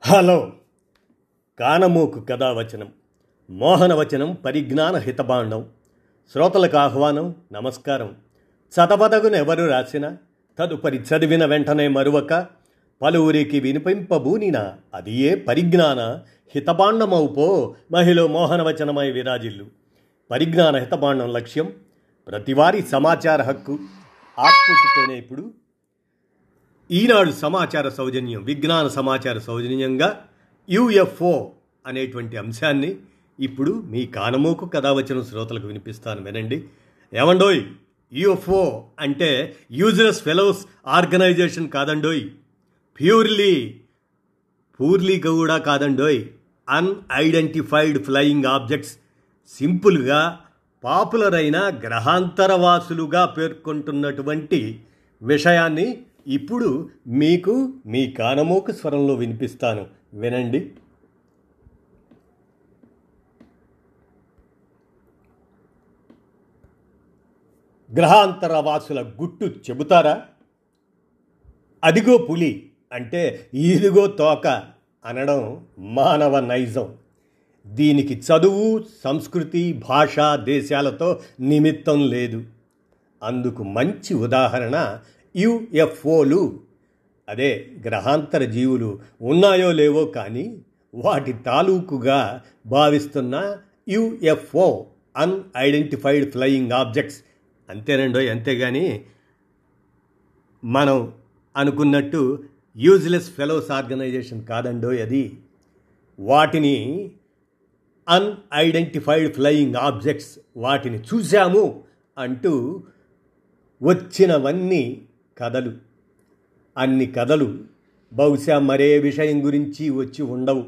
Hello. కానమూకు కథావచనం మోహనవచనం పరిజ్ఞాన హితబాండం శ్రోతలకు ఆహ్వానం నమస్కారం. చదవదగునెవరు రాసిన తదుపరి చదివిన వెంటనే మరువక పలువురికి వినిపింపబూనిన అది ఏ పరిజ్ఞాన హితబాండమవుపో మహిళ మోహనవచనమై విరాజిల్లు. పరిజ్ఞాన హితబాండం లక్ష్యం ప్రతివారీ సమాచార హక్కు ఆకృతితోనే ఇప్పుడు ఈనాడు సమాచార సౌజన్యం విజ్ఞాన సమాచార సౌజన్యంగా యుఎఫ్ఓ అనేటువంటి అంశాన్ని ఇప్పుడు మీ కానమోకు కథ వచ్చిన శ్రోతలకు వినిపిస్తాను. వినండి. ఏమండోయ్? యుఎఫ్ఓ అంటే యూజ్లెస్ ఫెలోస్ ఆర్గనైజేషన్ కాదండోయ్. ప్యూర్లీ పూర్లీ కూడా కాదండోయ్. అన్ఐడెంటిఫైడ్ ఫ్లయింగ్ ఆబ్జెక్ట్స్ సింపుల్గా పాపులర్ అయిన గ్రహాంతరవాసులుగా పేర్కొంటున్నటువంటి విషయాన్ని ఇప్పుడు మీకు మీ కానమోక స్వరంలో వినిపిస్తాను. వినండి. గ్రహాంతర వాసుల గుట్టు చెబుతారా? అదిగో పులి అంటే ఇదిగో తోక అనడం మానవ నైజం. దీనికి చదువు సంస్కృతి భాష దేశాలతో నిమిత్తం లేదు. అందుకు మంచి ఉదాహరణ యుఎఫ్ఓలు. అదే గ్రహాంతర జీవులు ఉన్నాయో లేవో కానీ వాటి తాలూకుగా భావిస్తున్న యుఎఫ్ఓ అన్ఐడెంటిఫైడ్ ఫ్లయింగ్ ఆబ్జెక్ట్స్ అంతేనండో అంతేగాని మనం అనుకున్నట్టు యూజ్లెస్ ఫెలోస్ ఆర్గనైజేషన్ కాదండో అది. వాటిని అన్ఐడెంటిఫైడ్ ఫ్లయింగ్ ఆబ్జెక్ట్స్ వాటిని చూశాము అంటూ వచ్చినవన్నీ కథలు. అన్ని కథలు బహుశా మరే విషయం గురించి వచ్చి ఉండవు.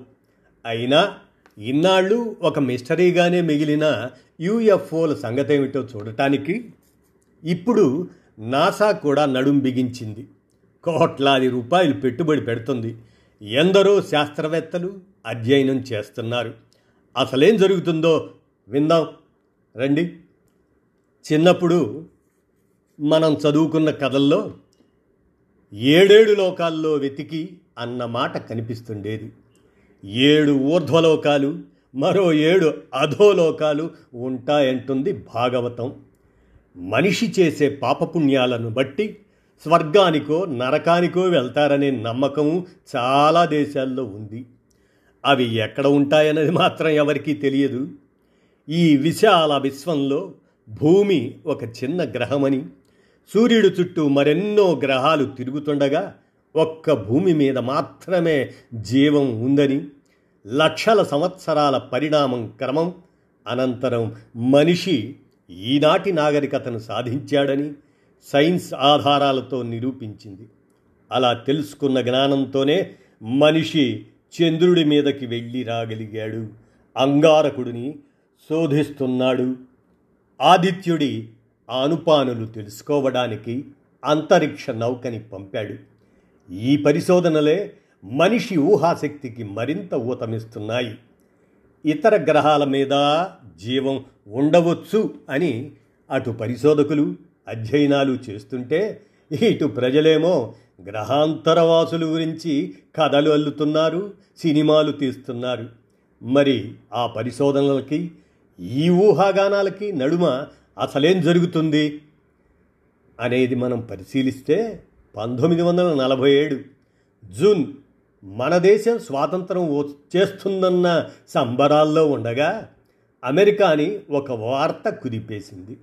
అయినా ఇన్నాళ్ళు ఒక మిస్టరీగానే మిగిలిన యూఎఫ్ఓల సంగతేమిటో చూడటానికి ఇప్పుడు నాసా కూడా నడుం బిగించింది. కోట్లాది రూపాయలు పెట్టుబడి పెడుతుంది. ఎందరో శాస్త్రవేత్తలు అధ్యయనం చేస్తున్నారు. అసలేం జరుగుతుందో విందాం. రండి. చిన్నప్పుడు మనం చదువుకున్న కథల్లో ఏడేడు లోకాల్లో వెతికి అన్న మాట కనిపిస్తుండేది. ఏడు ఊర్ధ్వలోకాలు మరో ఏడు అధోలోకాలు ఉంటాయంటుంది భాగవతం. మనిషి చేసే పాపపుణ్యాలను బట్టి స్వర్గానికో నరకానికో వెళ్తారనే నమ్మకం చాలా దేశాల్లో ఉంది. అవి ఎక్కడ ఉంటాయన్నది మాత్రం ఎవరికీ తెలియదు. ఈ విశాల విశ్వంలో భూమి ఒక చిన్న గ్రహమని సూర్యుడు చుట్టూ మరెన్నో గ్రహాలు తిరుగుతుండగా ఒక్క భూమి మీద మాత్రమే జీవం ఉందని లక్షల సంవత్సరాల పరిణామం క్రమం అనంతరం మనిషి ఈనాటి నాగరికతను సాధించాడని సైన్స్ ఆధారాలతో నిరూపించింది. అలా తెలుసుకున్న జ్ఞానంతోనే మనిషి చంద్రుడి మీదకి వెళ్ళి రాగలిగాడు అంగారకుడిని శోధిస్తున్నాడు. ఆదిత్యుడి ఆనుపానులు తెలుసుకోవడానికి అంతరిక్ష నౌకని పంపాడు. ఈ పరిశోధనలే మనిషి ఊహాశక్తికి మరింత ఊతమిస్తున్నాయి. ఇతర గ్రహాల మీద జీవం ఉండవచ్చు అని అటు పరిశోధకులు అధ్యయనాలు చేస్తుంటే ఇటు ప్రజలేమో గ్రహాంతరవాసుల గురించి కథలు అల్లుతున్నారు సినిమాలు తీస్తున్నారు. మరి ఆ పరిశోధనలకి ఈ ఊహాగానాలకి నడుమ అసలేం జరుగుతుంది అనేది మనం పరిశీలిస్తే పంతొమ్మిది వందల నలభై ఏడు జూన్ మన దేశం స్వాతంత్రం వచ్చేస్తుందన్న సంబరాల్లో ఉండగా అమెరికాని ఒక వార్త కుదిపేసింది.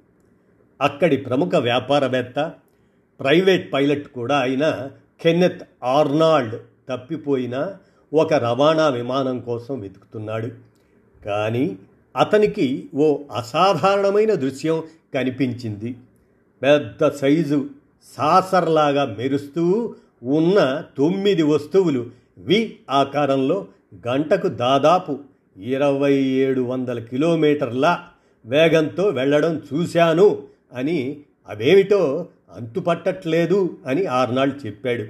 అక్కడి ప్రముఖ వ్యాపారవేత్త ప్రైవేట్ పైలట్ కూడా అయిన కెన్నెత్ ఆర్నాల్డ్ తప్పిపోయిన ఒక రవాణా విమానం కోసం వెతుకుతున్నాడు. కానీ అతనికి ఓ అసాధారణమైన దృశ్యం కనిపించింది. పెద్ద సైజు సాసర్లాగా మెరుస్తూ ఉన్న తొమ్మిది వస్తువులు వి ఆకారంలో గంటకు దాదాపు ఇరవై ఏడు వందల కిలోమీటర్ల వేగంతో వెళ్ళడం చూశాను అని అవేమిటో అంతుపట్టట్లేదు అని ఆర్నాల్డ్ చెప్పాడు.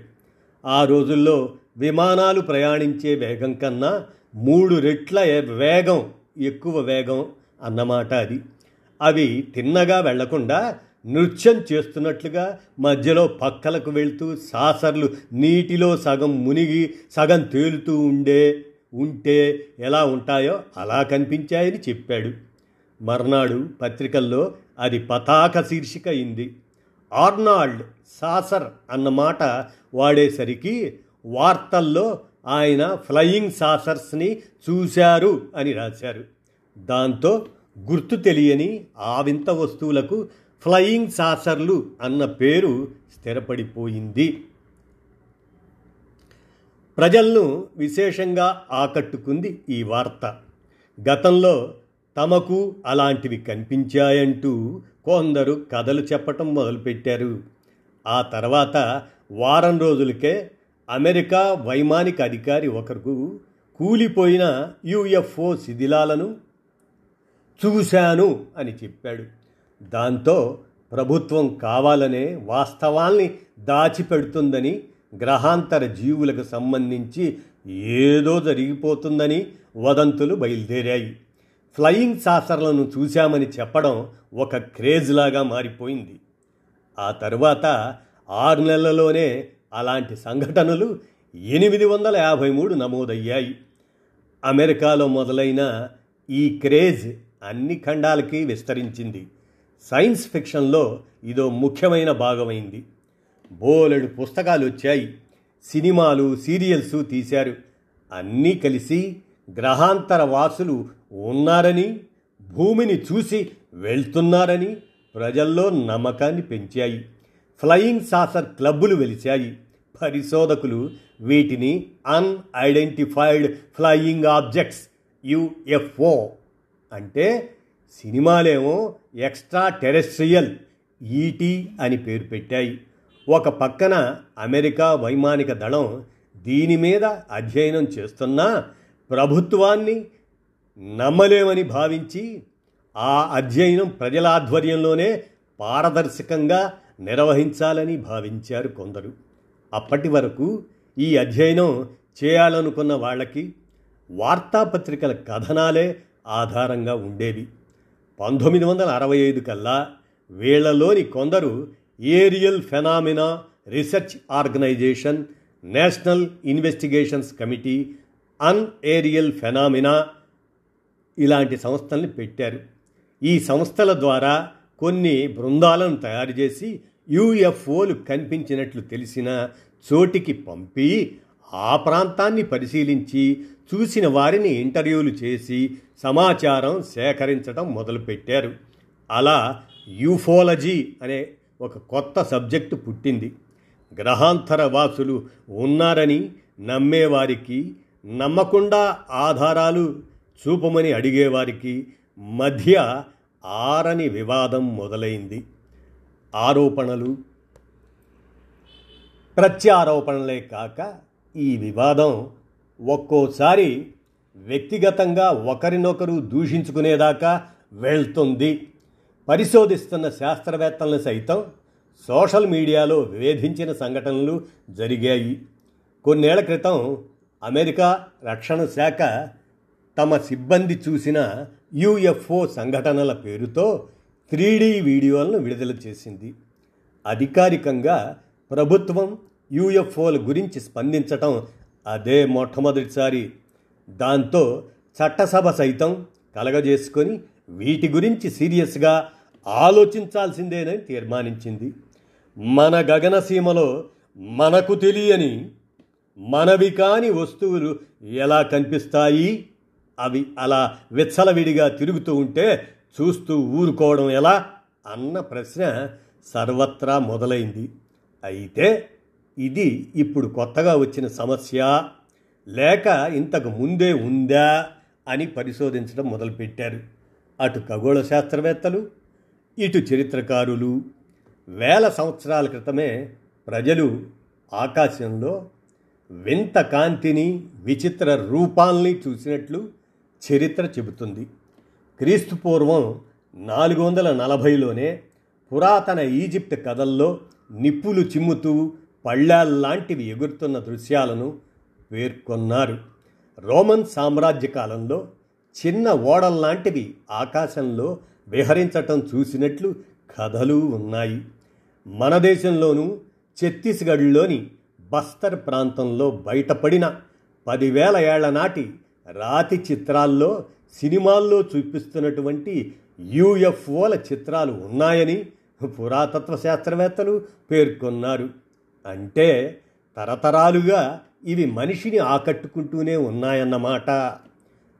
ఆ రోజుల్లో విమానాలు ప్రయాణించే వేగం కన్నా మూడు రెట్ల వేగం ఎక్కువ వేగం అన్నమాట అది. అవి తిన్నగా వెళ్ళకుండా నృత్యం చేస్తున్నట్లుగా మధ్యలో పక్కలకు వెళ్తూ సాసర్లు నీటిలో సగం మునిగి సగం తేలుతూ ఉండే ఉంటే ఎలా ఉంటాయో అలా కనిపించాయని చెప్పాడు. మర్నాడు పత్రికల్లో అది పతాక శీర్షిక అయింది. ఆర్నాల్డ్ సాసర్ అన్నమాట వాడేసరికి వార్తల్లో ఆయన ఫ్లయింగ్ సాసర్స్ని చూశారు అని రాశారు. దాంతో గుర్తు తెలియని ఆ వింత వస్తువులకు ఫ్లయింగ్ సాసర్లు అన్న పేరు స్థిరపడిపోయింది. ప్రజలను విశేషంగా ఆకట్టుకుంది ఈ వార్త. గతంలో తమకు అలాంటివి కనిపించాయంటూ కొందరు కథలు చెప్పటం మొదలుపెట్టారు. ఆ తర్వాత వారం రోజులకే అమెరికా వైమానిక అధికారి ఒకరు కూలిపోయిన యుఎఫ్ఓ శిథిలాలను చూశాను అని చెప్పాడు. దాంతో ప్రభుత్వం కావాలనే వాస్తవాల్ని దాచిపెడుతుందని గ్రహాంతర జీవులకు సంబంధించి ఏదో జరిగిపోతుందని వదంతులు బయలుదేరాయి. ఫ్లయింగ్ సాసర్లను చూశామని చెప్పడం ఒక క్రేజ్ లాగా మారిపోయింది. ఆ తర్వాత ఆరు నెలల్లోనే అలాంటి సంఘటనలు ఎనిమిది వందల యాభై మూడు నమోదయ్యాయి. అమెరికాలో మొదలైన ఈ క్రేజ్ అన్ని ఖండాలకి విస్తరించింది. సైన్స్ ఫిక్షన్లో ఇదో ముఖ్యమైన భాగమైంది. బోలెడు పుస్తకాలు వచ్చాయి. సినిమాలు సీరియల్స్ తీశారు. అన్నీ కలిసి గ్రహాంతర వాసులు ఉన్నారని భూమిని చూసి వెళ్తున్నారని ప్రజల్లో నమ్మకాన్ని పెంచాయి. ఫ్లయింగ్ సాసర్ క్లబ్బులు వెలిచాయి పరిశోధకులు వీటిని అన్ఐడెంటిఫైడ్ ఫ్లయింగ్ ఆబ్జెక్ట్స్ యుఎఫ్ఓ అంటే సినిమాలేమో ఎక్స్ట్రా టెరెస్ట్రియల్ ఈటీ అని పేరు పెట్టాయి. ఒక పక్కన అమెరికా వైమానిక దళం దీని మీద అధ్యయనం చేస్తున్నా ప్రభుత్వాన్ని నమ్మలేమని భావించి ఆ అధ్యయనం ప్రజల ఆధ్వర్యంలోనే పారదర్శకంగా నిర్వహించాలని భావించారు కొందరు. అప్పటి వరకు ఈ అధ్యయనం చేయాలనుకున్న వాళ్ళకి వార్తాపత్రికల కథనాలే ఆధారంగా ఉండేవి. పంతొమ్మిది వందల అరవై ఐదు కల్లా వీళ్ళలోని కొందరు aerial phenomena research organisation national investigations committee on aerial phenomena ఇలాంటి సంస్థల్ని పెట్టారు. ఈ సంస్థల ద్వారా కొన్ని బృందాలను తయారు చేసి యూఎఫ్ఓలు కనిపించినట్లు తెలిసిన చోటికి పంపి ఆ ప్రాంతాన్ని పరిశీలించి చూసిన వారిని ఇంటర్వ్యూలు చేసి సమాచారం సేకరించడం మొదలుపెట్టారు. అలా యూఫోలజీ అనే ఒక కొత్త సబ్జెక్టు పుట్టింది. గ్రహాంతర వాసులు ఉన్నారని నమ్మేవారికి నమ్మకుండా ఆధారాలు చూపమని అడిగేవారికి మధ్య ఆరని వివాదం మొదలైంది. ఆరోపణలు ప్రత్యారోపణలే కాక ఈ వివాదం ఒక్కోసారి వ్యక్తిగతంగా ఒకరినొకరు దూషించుకునేదాకా వెళ్తుంది. పరిశోధిస్తున్న శాస్త్రవేత్తలను సైతం సోషల్ మీడియాలో వేధించిన సంఘటనలు జరిగాయి. కొన్నేళ్ళ క్రితం అమెరికా రక్షణ శాఖ తమ సిబ్బంది చూసిన యుఎఫ్ఓ సంఘటనల పేరుతో త్రీడీ వీడియోలను విడుదల చేసింది. అధికారికంగా ప్రభుత్వం యుఎఫ్ఓల గురించి స్పందించటం అదే మొట్టమొదటిసారి. దాంతో చట్టసభ సైతం కలగజేసుకొని వీటి గురించి సీరియస్గా ఆలోచించాల్సిందేనని తీర్మానించింది. మన గగనసీమలో మనకు తెలియని మనవి కాని వస్తువులు ఎలా కనిపిస్తాయి? అవి అలా విచ్చలవిడిగా తిరుగుతూ ఉంటే చూస్తూ ఊరుకోవడం ఎలా? అన్న ప్రశ్న సర్వత్రా మొదలైంది. అయితే ఇది ఇప్పుడు కొత్తగా వచ్చిన సమస్య. లేక ఇంతకు ముందే ఉందా అని పరిశోధించడం మొదలుపెట్టారు అటు ఖగోళ శాస్త్రవేత్తలు ఇటు చరిత్రకారులు. వేల సంవత్సరాల క్రితమే ప్రజలు ఆకాశంలో వింత కాంతిని విచిత్ర రూపాల్ని చూసినట్లు చరిత్ర చెబుతుంది. క్రీస్తు పూర్వం నాలుగు వందల నలభైలోనే పురాతన ఈజిప్ట్ కథల్లో నిప్పులు చిమ్ముతూ పళ్ళాల్లాంటివి ఎగురుతున్న దృశ్యాలను పేర్కొన్నారు. రోమన్ సామ్రాజ్య కాలంలో చిన్న ఓడల్లాంటివి ఆకాశంలో విహరించటం చూసినట్లు కథలు ఉన్నాయి. మన దేశంలోనూ ఛత్తీస్గఢ్లోని బస్తర్ ప్రాంతంలో బయటపడిన పదివేల ఏళ్ళ నాటి రాతి చిత్రాల్లో సినిమాల్లో చూపిస్తున్నటువంటి యూఎఫ్ఓల చిత్రాలు ఉన్నాయని పురాతత్వ శాస్త్రవేత్తలు పేర్కొన్నారు. అంటే తరతరాలుగా ఇవి మనిషిని ఆకట్టుకుంటూనే ఉన్నాయన్నమాట.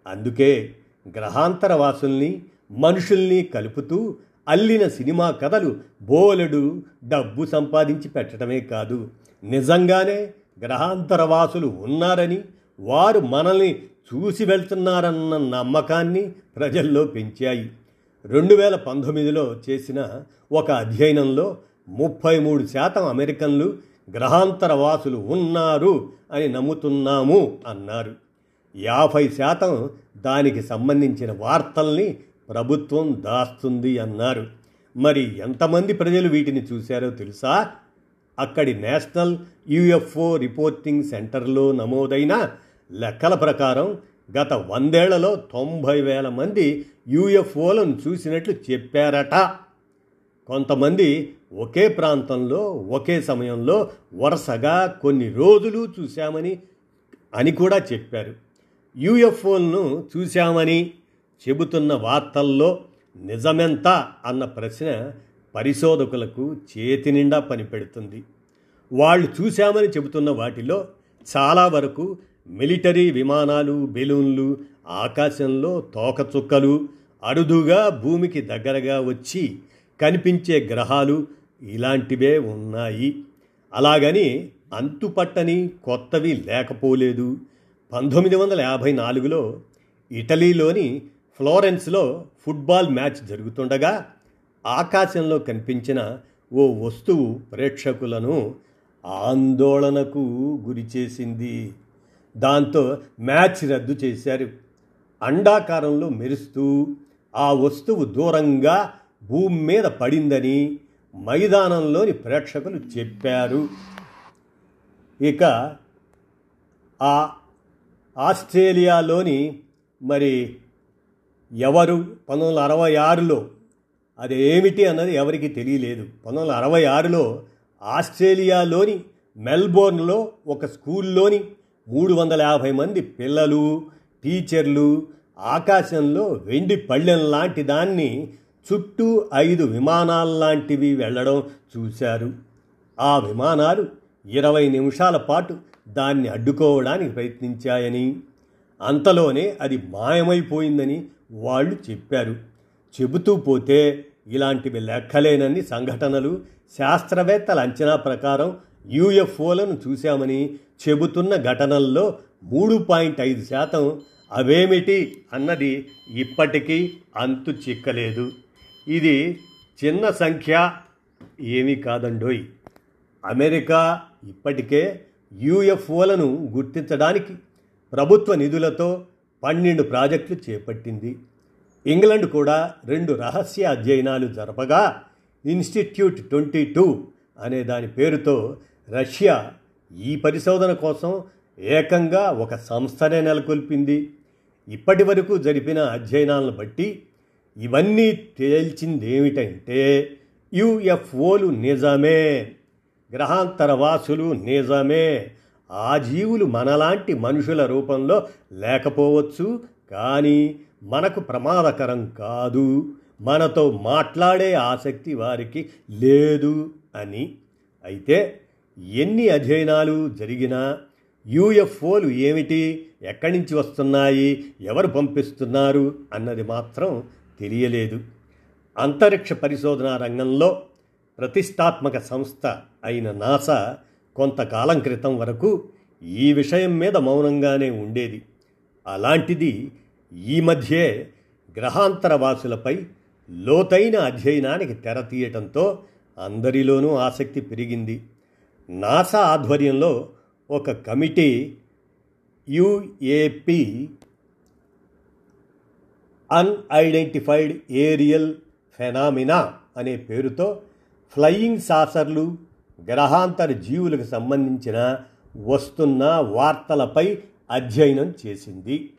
అందుకే గ్రహాంతర వాసుల్ని మనుషుల్ని కలుపుతూ అల్లిన సినిమా కథలు బోలెడు డబ్బు సంపాదించి పెట్టడమే కాదు. నిజంగానే గ్రహాంతర వాసులు ఉన్నారని వారు మనల్ని చూసి వెళ్తున్నారన్న నమ్మకాన్ని ప్రజల్లో పెంచాయి. రెండు వేల పంతొమ్మిదిలో చేసిన ఒక అధ్యయనంలో ముప్పై మూడు శాతం అమెరికన్లు గ్రహాంతరవాసులు ఉన్నారు అని నమ్ముతున్నాము అన్నారు. యాభై శాతం దానికి సంబంధించిన వార్తల్ని ప్రభుత్వం దాస్తుంది అన్నారు. మరి ఎంతమంది ప్రజలు వీటిని చూశారో తెలుసా? అక్కడి నేషనల్ యుఎఫ్ఓ రిపోర్టింగ్ సెంటర్లో నమోదైన లెక్కల ప్రకారం గత వందేళ్ళలో తొంభై వేల మంది యూఎఫ్ఓలను చూసినట్లు చెప్పారట. కొంతమంది ఒకే ప్రాంతంలో ఒకే సమయంలో వరుసగా కొన్ని రోజులు చూశామని అని కూడా చెప్పారు. యూఎఫ్ఓలను చూశామని చెబుతున్న వార్తల్లో నిజమెంత అన్న ప్రశ్న పరిశోధకులకు చేతి నిండా పనిపెడుతుంది. వాళ్ళు చూశామని చెబుతున్న వాటిలో చాలా వరకు మిలిటరీ విమానాలు బెలూన్లు ఆకాశంలో తోకచుక్కలు అరుదుగా భూమికి దగ్గరగా వచ్చి కనిపించే గ్రహాలు ఇలాంటివే ఉన్నాయి. అలాగని అంతుపట్టని కొత్తవి లేకపోలేదు. పంతొమ్మిది వందల యాభై నాలుగులో ఇటలీలోని ఫ్లోరెన్స్లో ఫుట్బాల్ మ్యాచ్ జరుగుతుండగా ఆకాశంలో కనిపించిన ఓ వస్తువు ప్రేక్షకులను ఆందోళనకు గురిచేసింది. దాంతో మ్యాచ్ రద్దు చేశారు. అండాకారంలో మెరుస్తూ ఆ వస్తువు దూరంగా భూమి మీద పడిందని మైదానంలోని ప్రేక్షకులు చెప్పారు. ఇక ఆ ఆస్ట్రేలియాలోని మరి ఎవరు పంతొమ్మిది వందల అరవై ఆరులో అది ఏమిటి అన్నది ఎవరికి తెలియలేదు. పంతొమ్మిది వందల అరవై ఆరులో ఆస్ట్రేలియాలోని మెల్బోర్న్లో ఒక స్కూల్లోని మూడు వందల యాభై మంది పిల్లలు టీచర్లు ఆకాశంలో వెండి పళ్ళెం లాంటి దాన్ని చుట్టూ ఐదు విమానాల్లాంటివి వెళ్ళడం చూశారు. ఆ విమానాలు ఇరవై నిమిషాల పాటు దాన్ని అడ్డుకోవడానికి ప్రయత్నించాయని. అంతలోనే అది మాయమైపోయిందని వాళ్ళు చెప్పారు. చెబుతూ పోతే ఇలాంటివి లెక్కలేనన్ని సంఘటనలు శాస్త్రవేత్తల అంచనా ప్రకారం యూఎఫ్ఓలను చూశామని చెబుతున్న ఘటనల్లో మూడు పాయింట్ ఐదు శాతం అవేమిటి అన్నది ఇప్పటికీ అంతు చిక్కలేదు. ఇది చిన్న సంఖ్య ఏమీ కాదండోయ్. అమెరికా ఇప్పటికే యూఎఫ్ఓలను గుర్తించడానికి ప్రభుత్వ నిధులతో పన్నెండు ప్రాజెక్టులు చేపట్టింది. ఇంగ్లండ్ కూడా రెండు రహస్య అధ్యయనాలు జరపగా ఇన్స్టిట్యూట్ ట్వంటీ టూ అనే దాని పేరుతో రష్యా ఈ పరిశోధన కోసం ఏకంగా ఒక సంస్థనే నెలకొల్పింది. ఇప్పటి వరకు జరిపిన అధ్యయనాలను బట్టి ఇవన్నీ తేల్చిందేమిటంటే యుఎఫ్ఓలు నిజమే గ్రహాంతరవాసులు నిజమే ఆ జీవులు మనలాంటి మనుషుల రూపంలో లేకపోవచ్చు కానీ మనకు ప్రమాదకరం కాదు మనతో మాట్లాడే ఆసక్తి వారికి లేదు అని. అయితే ఎన్ని అధ్యయనాలు జరిగినా యూఎఫ్ఓలు ఏమిటి ఎక్కడి నుంచి వస్తున్నాయి ఎవరు పంపిస్తున్నారు అన్నది మాత్రం తెలియలేదు. అంతరిక్ష పరిశోధన రంగంలో ప్రతిష్టాత్మక సంస్థ అయిన నాసా కొంతకాలం క్రితం వరకు ఈ విషయం మీద మౌనంగానే ఉండేది. అలాంటిది ఈ మధ్యే గ్రహాంతరవాసులపై లోతైన అధ్యయనానికి తెర తీయటంతో అందరిలోనూ ఆసక్తి పెరిగింది. నాసా ఆధ్వర్యంలో ఒక committee UAP unidentified aerial phenomena అనే పేరుతో ఫ్లయింగ్ సాసర్లు గ్రహాంతర జీవులకు సంబంధించిన వస్తున్న వార్తలపై అధ్యయనం చేసింది.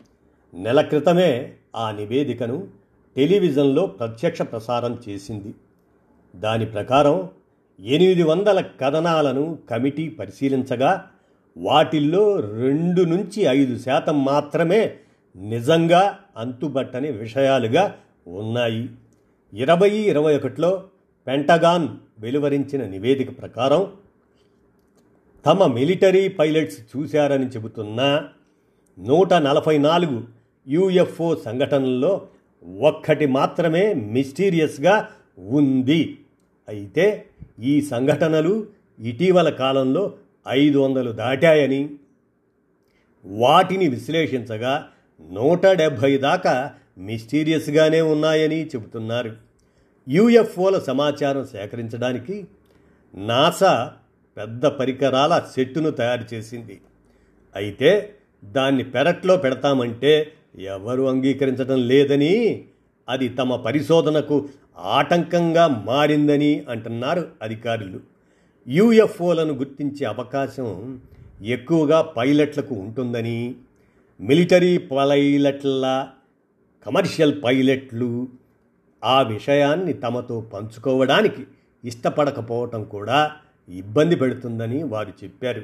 నెల క్రితమే ఆ నివేదికను టెలివిజన్లో ప్రత్యక్ష ప్రసారం చేసింది. దాని ప్రకారం ఎనిమిది వందల కథనాలను కమిటీ పరిశీలించగా వాటిల్లో రెండు నుంచి ఐదు శాతం మాత్రమే నిజంగా అంతుబట్టని విషయాలుగా ఉన్నాయి. ఇరవై ఇరవై ఒకటిలో పెంటగాన్ వెలువరించిన నివేదిక ప్రకారం తమ మిలిటరీ పైలట్స్ చూశారని చెబుతున్న నూట నలభై నాలుగు యుఎఫ్ఓ సంఘటనల్లో ఒక్కటి మాత్రమే మిస్టీరియస్గా ఉంది. అయితే ఈ సంఘటనలు ఇటీవల కాలంలో ఐదు వందలు దాటాయని. వాటిని విశ్లేషించగా నూట డెబ్భై దాకా మిస్టీరియస్గానే ఉన్నాయని చెబుతున్నారు. యుఎఫ్ఓల సమాచారం సేకరించడానికి నాసా పెద్ద పరికరాల సెట్టును తయారు చేసింది. అయితే దాన్ని పెరట్లో పెడతామంటే ఎవరు అంగీకరించడం లేదని అది తమ పరిశోధనకు ఆటంకంగా మారిందని అంటున్నారు అధికారులు. యుఎఫ్ఓలను గుర్తించే అవకాశం ఎక్కువగా పైలట్లకు ఉంటుందని మిలిటరీ పైలట్ల కమర్షియల్ పైలట్లు ఆ విషయాన్ని తమతో పంచుకోవడానికి ఇష్టపడకపోవటం కూడా ఇబ్బంది పెడుతుందని వారు చెప్పారు.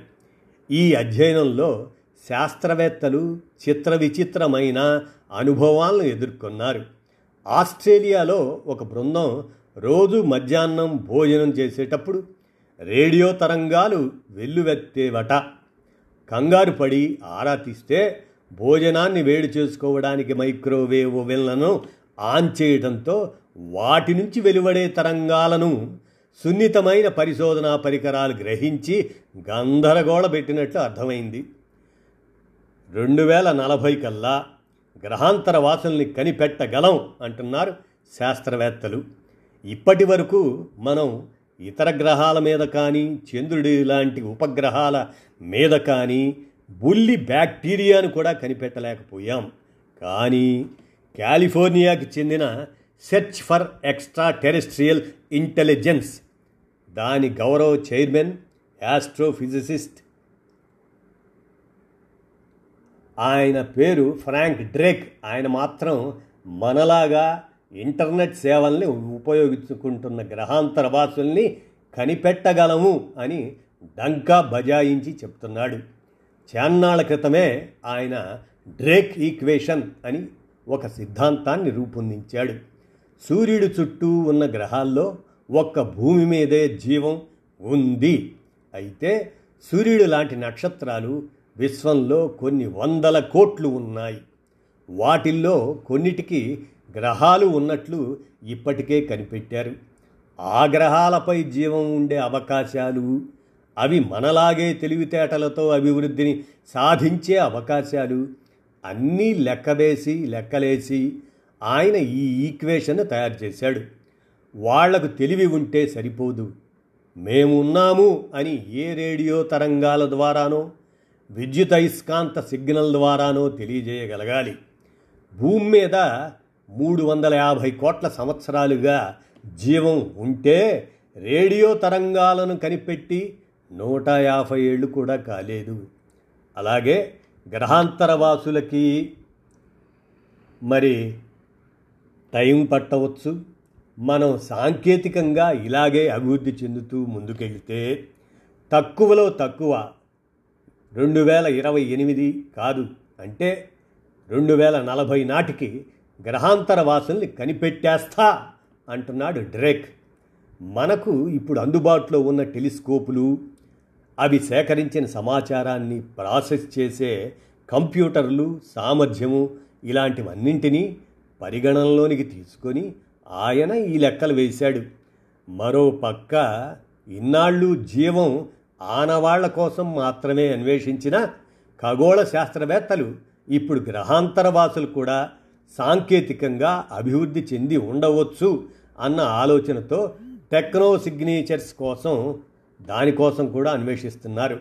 ఈ అధ్యయనంలో శాస్త్రవేత్తలు చిత్ర విచిత్రమైన అనుభవాలను ఎదుర్కొన్నారు. ఆస్ట్రేలియాలో ఒక బృందం రోజు మధ్యాహ్నం భోజనం చేసేటప్పుడు రేడియో తరంగాలు వెల్లువెత్తేవట. కంగారు పడి ఆరా తీస్తే భోజనాన్ని వేడి చేసుకోవడానికి మైక్రోవేవ్ ఓవెన్లను ఆన్ చేయడంతో వాటి నుంచి వెలువడే తరంగాలను సున్నితమైన పరిశోధనా పరికరాలు గ్రహించి గందరగోళ పెట్టినట్లు అర్థమైంది. రెండు వేల నలభై కల్లా గ్రహాంతర వాసుల్ని కనిపెట్టగలం అంటున్నారు శాస్త్రవేత్తలు. ఇప్పటి వరకు మనం ఇతర గ్రహాల మీద కానీ చంద్రుడి లాంటి ఉపగ్రహాల మీద కానీ బుల్లి బ్యాక్టీరియాను కూడా కనిపెట్టలేకపోయాం. కానీ కాలిఫోర్నియాకి చెందిన search for extra terrestrial intelligence దాని గౌరవ చైర్మన్ యాస్ట్రోఫిజిసిస్ట్ ఆయన పేరు ఫ్రాంక్ డ్రేక్. ఆయన మాత్రం మనలాగా ఇంటర్నెట్ సేవల్ని ఉపయోగించుకుంటున్న గ్రహాంతర వాసుల్ని కనిపెట్టగలము అని డంకా బజాయించి చెప్తున్నాడు. చాన్నాళ్ళ క్రితమే ఆయన డ్రేక్ ఈక్వేషన్ అని ఒక సిద్ధాంతాన్ని రూపొందించాడు. సూర్యుడి చుట్టూ ఉన్న గ్రహాల్లో ఒక్క భూమి మీదే జీవం ఉంది. అయితే సూర్యుడు లాంటి నక్షత్రాలు విశ్వంలో కొన్ని వందల కోట్లు ఉన్నాయి. వాటిల్లో కొన్నిటికి గ్రహాలు ఉన్నట్లు ఇప్పటికే కనిపెట్టారు. ఆ గ్రహాలపై జీవం ఉండే అవకాశాలు అవి మనలాగే తెలివితేటలతో అభివృద్ధిని సాధించే అవకాశాలు అన్నీ లెక్కవేసి లెక్కలేసి ఆయన ఈ ఈక్వేషన్ తయారు చేశాడు. వాళ్ళకు తెలివి ఉంటే సరిపోదు. మేమున్నాము అని ఏ రేడియో తరంగాల ద్వారానో విద్యుత్ అయస్కాంత సిగ్నల్ ద్వారానో తెలియజేయగలగాలి. భూమి మీద మూడు వందల యాభై కోట్ల సంవత్సరాలుగా జీవం ఉంటే రేడియో తరంగాలను కనిపెట్టి నూట యాభై ఏళ్ళు కూడా కాలేదు. అలాగే గ్రహాంతరవాసులకి మరి టైం పట్టవచ్చు. మనం సాంకేతికంగా ఇలాగే అభివృద్ధి చెందుతూ ముందుకెళ్తే తక్కువలో తక్కువ రెండు వేల ఇరవై ఎనిమిది కాదు అంటే రెండు వేల నలభై నాటికి గ్రహాంతర వాసుల్ని కనిపెట్టేస్తా అంటున్నాడు డ్రేక్. మనకు ఇప్పుడు అందుబాటులో ఉన్న టెలిస్కోపులు అవి సేకరించిన సమాచారాన్ని ప్రాసెస్ చేసే కంప్యూటర్లు సామర్థ్యము ఇలాంటివన్నింటినీ పరిగణనలోనికి తీసుకొని ఆయన ఈ లెక్కలు వేశాడు. మరో పక్క ఇన్నాళ్ళు జీవం ఆనవాళ్ళ కోసం మాత్రమే అన్వేషించిన ఖగోళ శాస్త్రవేత్తలు ఇప్పుడు గ్రహాంతరవాసులు కూడా సాంకేతికంగా అభివృద్ధి చెంది ఉండవచ్చు అన్న ఆలోచనతో టెక్నో సిగ్నేచర్స్ కోసం దానికోసం కూడా అన్వేషిస్తున్నారు.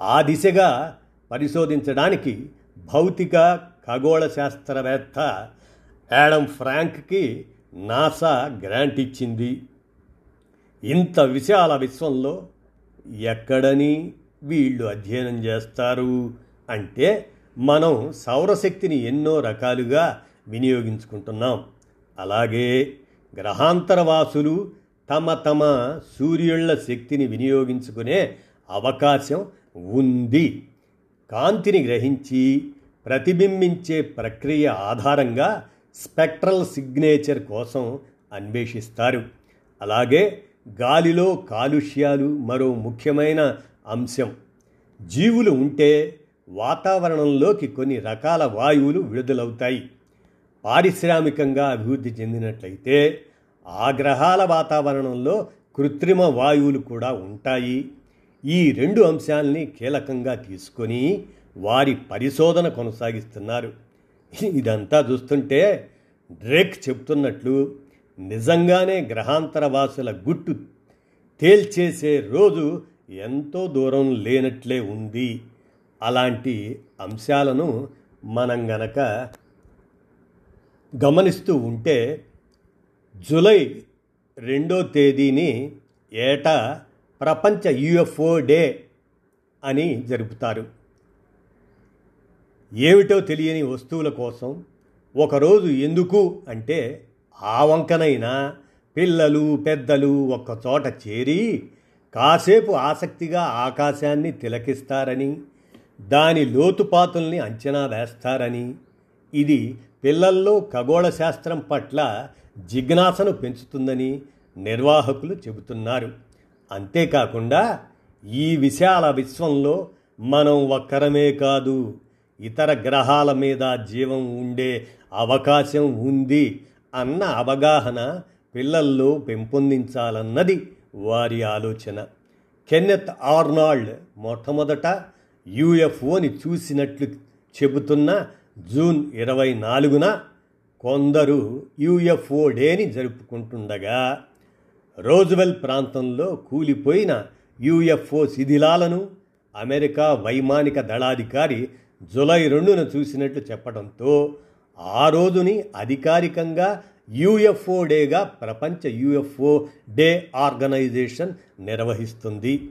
ఆ దిశగా పరిశోధించడానికి భౌతిక ఖగోళ శాస్త్రవేత్త యాడమ్ ఫ్రాంక్కి నాసా గ్రాంట్ ఇచ్చింది. ఇంత విశాల విశ్వంలో ఎక్కడని వీళ్ళు అధ్యయనం చేస్తారు అంటే మనం సౌరశక్తిని ఎన్నో రకాలుగా వినియోగించుకుంటున్నాం. అలాగే గ్రహాంతరవాసులు తమ తమ సూర్యుళ్ళ శక్తిని వినియోగించుకునే అవకాశం ఉంది. కాంతిని గ్రహించి ప్రతిబింబించే ప్రక్రియ ఆధారంగా స్పెక్ట్రల్ సిగ్నేచర్ కోసం అన్వేషిస్తారు. అలాగే గాలిలో కాలుష్యాలు మరో ముఖ్యమైన అంశం. జీవులు ఉంటే వాతావరణంలోకి కొన్ని రకాల వాయువులు విడుదలవుతాయి. పారిశ్రామికంగా అభివృద్ధి చెందినట్లయితే ఆ గ్రహాల వాతావరణంలో కృత్రిమ వాయువులు కూడా ఉంటాయి. ఈ రెండు అంశాలని కీలకంగా తీసుకొని వారి పరిశోధన కొనసాగిస్తున్నారు. ఇదంతా చూస్తుంటే డ్రేక్ చెప్తున్నట్లు నిజంగానే గ్రహాంతరవాసుల గుట్టు తేల్చేసే రోజు ఎంతో దూరం లేనట్లే ఉంది. అలాంటి అంశాలను మనం గనక గమనిస్తూ ఉంటే జూలై రెండో తేదీని ఏటా ప్రపంచ యుఎఫ్ఓ డే అని జరుపుతారు. ఏమిటో తెలియని వస్తువుల కోసం ఒకరోజు ఎందుకు అంటే ఆ వంకనైనా పిల్లలు పెద్దలు ఒక్కచోట చేరి కాసేపు ఆసక్తిగా ఆకాశాన్ని తిలకిస్తారని దాని లోతుపాతుల్ని అంచనా వేస్తారని ఇది పిల్లల్లో ఖగోళ శాస్త్రం పట్ల జిజ్ఞాసను పెంచుతుందని నిర్వాహకులు చెబుతున్నారు. అంతేకాకుండా ఈ విశాల విశ్వంలో మనం ఒక్కరమే కాదు ఇతర గ్రహాల మీద జీవం ఉండే అవకాశం ఉంది అన్న అవగాహన పిల్లల్లో పెంపొందించాలన్నది వారి ఆలోచన. కెన్నెత్ ఆర్నాల్డ్ మొట్టమొదట యుఎఫ్ఓని చూసినట్లు చెబుతున్న జూన్ ఇరవై నాలుగున కొందరు యుఎఫ్ఓ డేని జరుపుకుంటుండగా రోజ్వెల్ ప్రాంతంలో కూలిపోయిన యుఎఫ్ఓ శిథిలాలను అమెరికా వైమానిక దళాధికారి జులై రెండున చూసినట్లు చెప్పడంతో ఆ రోజుని అధికారికంగా యుఎఫ్ఓ డేగా ప్రపంచ యుఎఫ్ఓ డే ఆర్గనైజేషన్ నిర్వహిస్తుంది.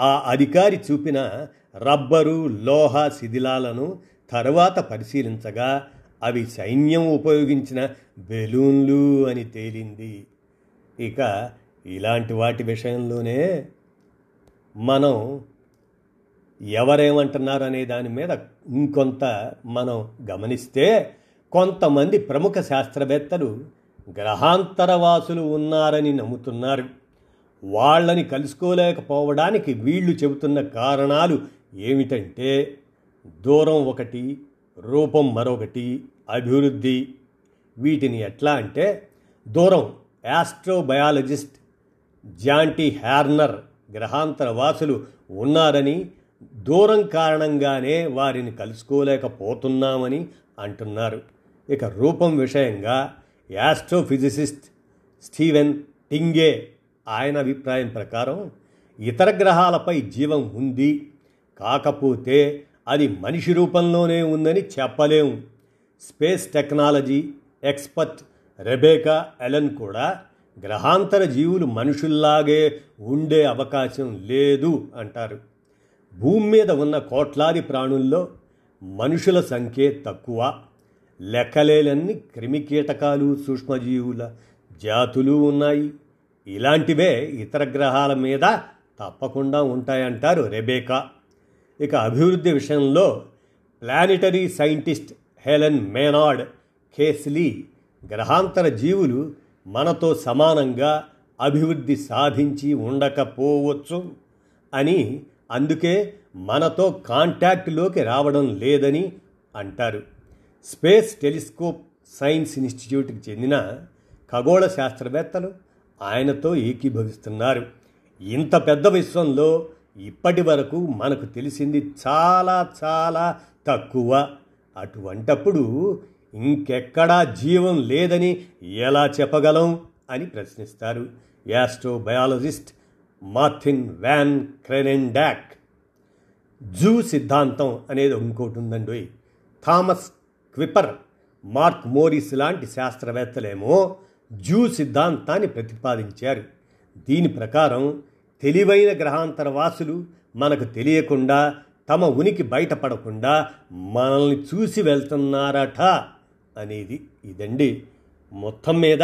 ఆ అధికారి చూపిన రబ్బరు లోహ శిథిలాలను తర్వాత పరిశీలించగా అవి సైన్యం ఉపయోగించిన బెలూన్లు అని తేలింది. ఇక ఇలాంటి వాటి విషయంలోనే మనం ఎవరేమంటున్నారు అనే దాని మీద ఇంకొంత మనం గమనిస్తే కొంతమంది ప్రముఖ శాస్త్రవేత్తలు గ్రహాంతరవాసులు ఉన్నారని నమ్ముతున్నారు. వాళ్ళని కలుసుకోలేకపోవడానికి వీళ్ళు చెబుతున్న కారణాలు ఏమిటంటే దూరం ఒకటి రూపం మరొకటి అభివృద్ధి. వీటిని ఎట్లా అంటే దూరం యాస్ట్రోబయాలజిస్ట్ జాంటీ హ్యార్నర్ గ్రహాంతర వాసులు ఉన్నారని దూరం కారణంగానే వారిని కలుసుకోలేకపోతున్నామని అంటున్నారు. ఇక రూపం విషయంగా యాస్ట్రోఫిజిసిస్ట్ స్టీవెన్ టింగే ఆయన అభిప్రాయం ప్రకారం ఇతర గ్రహాలపై జీవం ఉంది కాకపోతే అది మనిషి రూపంలోనే ఉందని చెప్పలేము space technology expert Rebecca Allen కూడా గ్రహాంతర జీవులు మనుషుల్లాగే ఉండే అవకాశం లేదు అంటారు. భూమి మీద ఉన్న కోట్లాది ప్రాణుల్లో మనుషుల సంఖ్య తక్కువ లెక్కలేలన్ని క్రిమికీటకాలు సూక్ష్మజీవుల జాతులు ఉన్నాయి. ఇలాంటివే ఇతర గ్రహాల మీద తప్పకుండా ఉంటాయంటారు రెబేకా. ఇక అభివృద్ధి విషయంలో planetary scientist Helen Maynard Casely గ్రహాంతర జీవులు మనతో సమానంగా అభివృద్ధి సాధించి ఉండకపోవచ్చు అని అందుకే మనతో కాంటాక్ట్లోకి రావడం లేదని అంటారు. స్పేస్ టెలిస్కోప్ సైన్స్ ఇన్స్టిట్యూట్కి చెందిన ఖగోళ శాస్త్రవేత్తలు ఆయనతో ఏకీభవిస్తున్నారు. ఇంత పెద్ద విశ్వంలో ఇప్పటి వరకు మనకు తెలిసింది చాలా చాలా తక్కువ. అటువంటప్పుడు ఇంకెక్కడా జీవం లేదని ఎలా చెప్పగలం అని ప్రశ్నిస్తారు. Astrobiologist Martin van Kranendonk. Zoo సిద్ధాంతం అనేది ఇంకోటి ఉందండి థామస్ క్విపర్ మార్క్ మోరిస్ లాంటి శాస్త్రవేత్తలేమో జూ సిద్ధాంతాన్ని ప్రతిపాదించారు. దీని ప్రకారం తెలివైన గ్రహాంతర వాసులు మనకు తెలియకుండా తమ ఉనికి బయటపడకుండా మనల్ని చూసి వెళ్తున్నారట అనేది ఇదండి. మొత్తం మీద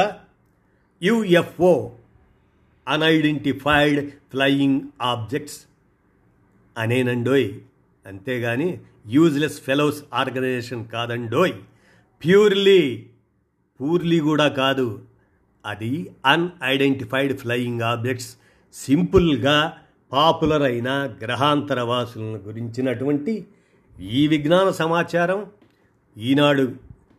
యుఎఫ్ఓ అన్ఐడెంటిఫైడ్ ఫ్లయింగ్ ఆబ్జెక్ట్స్ అనేనండోయ్. అంతేగాని యూజ్లెస్ ఫెలోస్ ఆర్గనైజేషన్ కాదండోయ్. ప్యూర్లీ పూర్లీ కూడా కాదు. అది అన్ఐడెంటిఫైడ్ ఫ్లయింగ్ ఆబ్జెక్ట్స్ సింపుల్గా పాపులర్ అయిన గ్రహాంతర వాసులను గురించినటువంటి ఈ విజ్ఞాన సమాచారం ఈనాడు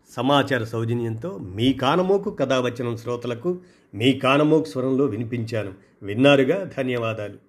సమాచార సౌజన్యంతో మీ కానమోకు కథావచనం శ్రోతలకు మీ కానమోకు స్వరంలో వినిపించాను. విన్నారుగా? ధన్యవాదాలు.